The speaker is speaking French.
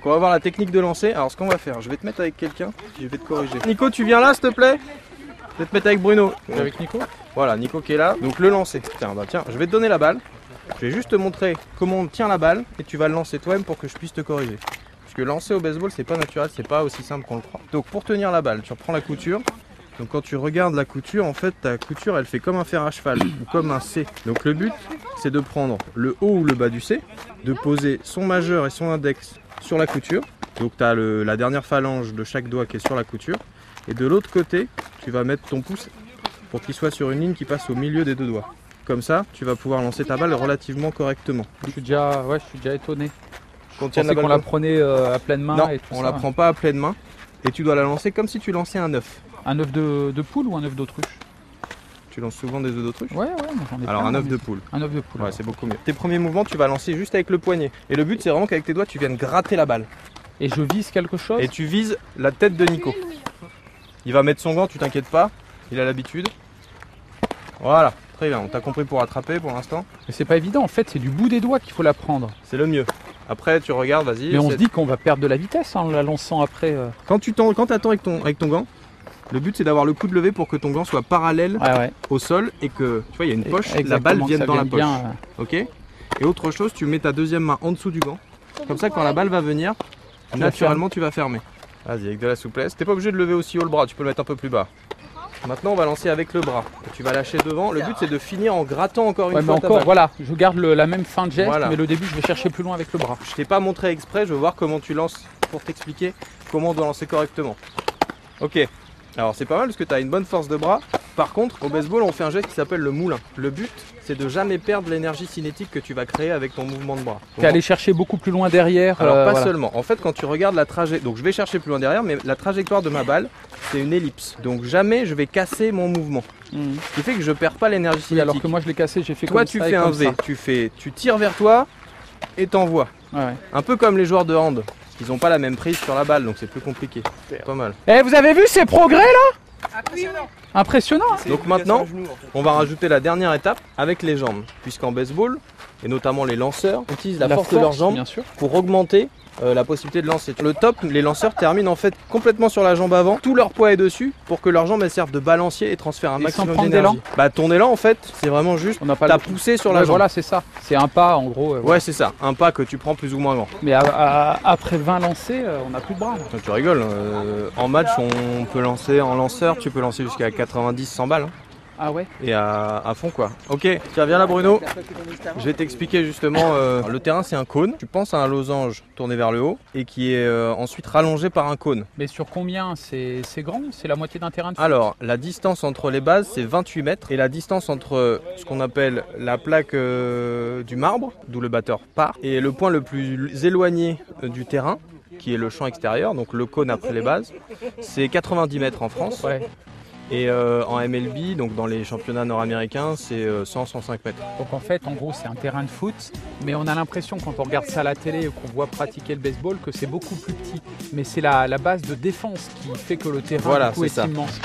Donc on va voir la technique de lancer. Alors ce qu'on va faire, je vais te mettre avec quelqu'un, je vais te corriger. Nico, tu viens là s'il te plaît? Je vais te mettre avec Bruno. Avec Nico? Voilà, Nico qui est là. Donc le lancer. Tiens, bah tiens, je vais te donner la balle. Je vais juste te montrer comment on tient la balle et tu vas le lancer toi-même pour que je puisse te corriger. Parce que lancer au baseball, c'est pas naturel, c'est pas aussi simple qu'on le croit. Donc pour tenir la balle, tu reprends la couture. Donc quand tu regardes la couture, en fait, ta couture, elle fait comme un fer à cheval ou comme un C. Donc le but, c'est de prendre le haut ou le bas du C, de poser son majeur et son index sur la couture. Donc tu as la dernière phalange de chaque doigt qui est sur la couture. Et de l'autre côté, tu vas mettre ton pouce pour qu'il soit sur une ligne qui passe au milieu des deux doigts. Comme ça, tu vas pouvoir lancer ta balle relativement correctement. Je suis déjà, ouais, je suis déjà étonné. Je pensais la qu'on la prenait euh, à pleine main Non, et tout on ça. la prend pas à pleine main. Et tu dois la lancer comme si tu lançais un œuf. Un œuf de, de poule ou un œuf d'autruche? Tu lances souvent des œufs d'autruche Ouais, ouais, moi j'en ai Alors plein, un œuf de poule. Un œuf de poule. Ouais, c'est beaucoup mieux. Tes premiers mouvements, tu vas lancer juste avec le poignet. Et le but, c'est vraiment qu'avec tes doigts, tu viennes gratter la balle. Et je vise quelque chose Et tu vises la tête de Nico. Il va mettre son gant, tu t'inquiètes pas. Il a l'habitude. Voilà, très bien. On t'a compris pour attraper pour l'instant. Mais c'est pas évident, en fait, c'est du bout des doigts qu'il faut la prendre. C'est le mieux. Après, tu regardes, vas-y. Mais on se dit qu'on va perdre de la vitesse en la lançant après. euh. Quand tu attends avec ton, avec ton gant, le but c'est d'avoir le coup de lever pour que ton gant soit parallèle Ouais, ouais. au sol et que tu vois, il y a une poche, la Exactement, balle que vienne dans la poche. bien, euh. Ok Et autre chose, tu mets ta deuxième main en dessous du gant. Comme ça, quand la balle va venir, naturellement tu vas fermer. Vas-y, avec de la souplesse. T'es pas obligé de lever aussi haut le bras, tu peux le mettre un peu plus bas. Maintenant, on va lancer avec le bras. Tu vas lâcher devant. Le but c'est de finir en grattant encore une Ouais, mais fois ta encore, balle. voilà, je garde le- la même fin de geste, Voilà. mais le début, je vais chercher plus loin avec le bras. Je t'ai pas montré exprès, je veux voir comment tu lances pour t'expliquer comment on doit lancer correctement. Ok, alors c'est pas mal parce que tu as une bonne force de bras. Par contre, au baseball, on fait un geste qui s'appelle le moulin. Le but, c'est de jamais perdre l'énergie cinétique que tu vas créer avec ton mouvement de bras. T'es allé chercher beaucoup plus loin derrière. Alors euh, pas voilà. seulement. En fait, quand tu regardes la trajectoire, donc je vais chercher plus loin derrière, mais la trajectoire de ma balle, c'est une ellipse. Donc jamais je vais casser mon mouvement. Mhm. Ce qui fait que je perds pas l'énergie cinétique. alors que moi, je l'ai cassé, j'ai fait Toi, comme tu ça fais un V, tu fais, tu tires vers toi et t'envoies. Ouais, ouais. Un peu comme les joueurs de hand. Ils n'ont pas la même prise sur la balle, donc c'est plus compliqué. Pas mal. Eh, vous avez vu ces progrès là? Impressionnant. Hein Donc maintenant, on va rajouter la dernière étape avec les jambes. Puisqu'en baseball, et notamment les lanceurs, utilisent la, force, de leurs jambes bien sûr. pour augmenter euh, la possibilité de lancer. Le top, les lanceurs terminent en fait complètement sur la jambe avant, tout leur poids est dessus pour que leurs jambes elles servent de balancier et transfèrent un Et maximum d'énergie. Bah ton élan en fait, c'est vraiment juste On n'a pas t'as poussé sur la jambe. Voilà, c'est ça. C'est un pas en gros. euh, Ouais, c'est ça, un pas que tu prends plus ou moins grand. Mais à- à- après 20 lancés, euh, on n'a plus de bras. là. Tu rigoles, en match on peut lancer en lanceur, tu peux lancer jusqu'à 90-100 balles. hein. Ah ouais et à, à fond quoi. Ok, tiens viens là Bruno. Je vais t'expliquer justement. euh, le terrain c'est un cône. Tu penses à un losange tourné vers le haut et qui est euh, ensuite rallongé par un cône. Mais sur combien? C'est grand C'est la moitié d'un terrain de foot? Alors la distance entre les bases c'est 28 mètres et la distance entre ce qu'on appelle la plaque euh, du marbre, d'où le batteur part, et le point le plus éloigné euh, du terrain qui est le champ extérieur, donc le cône après les bases, c'est 90 mètres en France. Ouais. Et euh, en MLB, donc dans les championnats nord-américains, c'est euh, 100-105 mètres. Donc en fait, en gros, c'est un terrain de foot, mais on a l'impression quand on regarde ça à la télé ou qu'on voit pratiquer le baseball que c'est beaucoup plus petit. Mais c'est la, la base de défense qui fait que le terrain Voilà, du coup, c'est est ça. immense.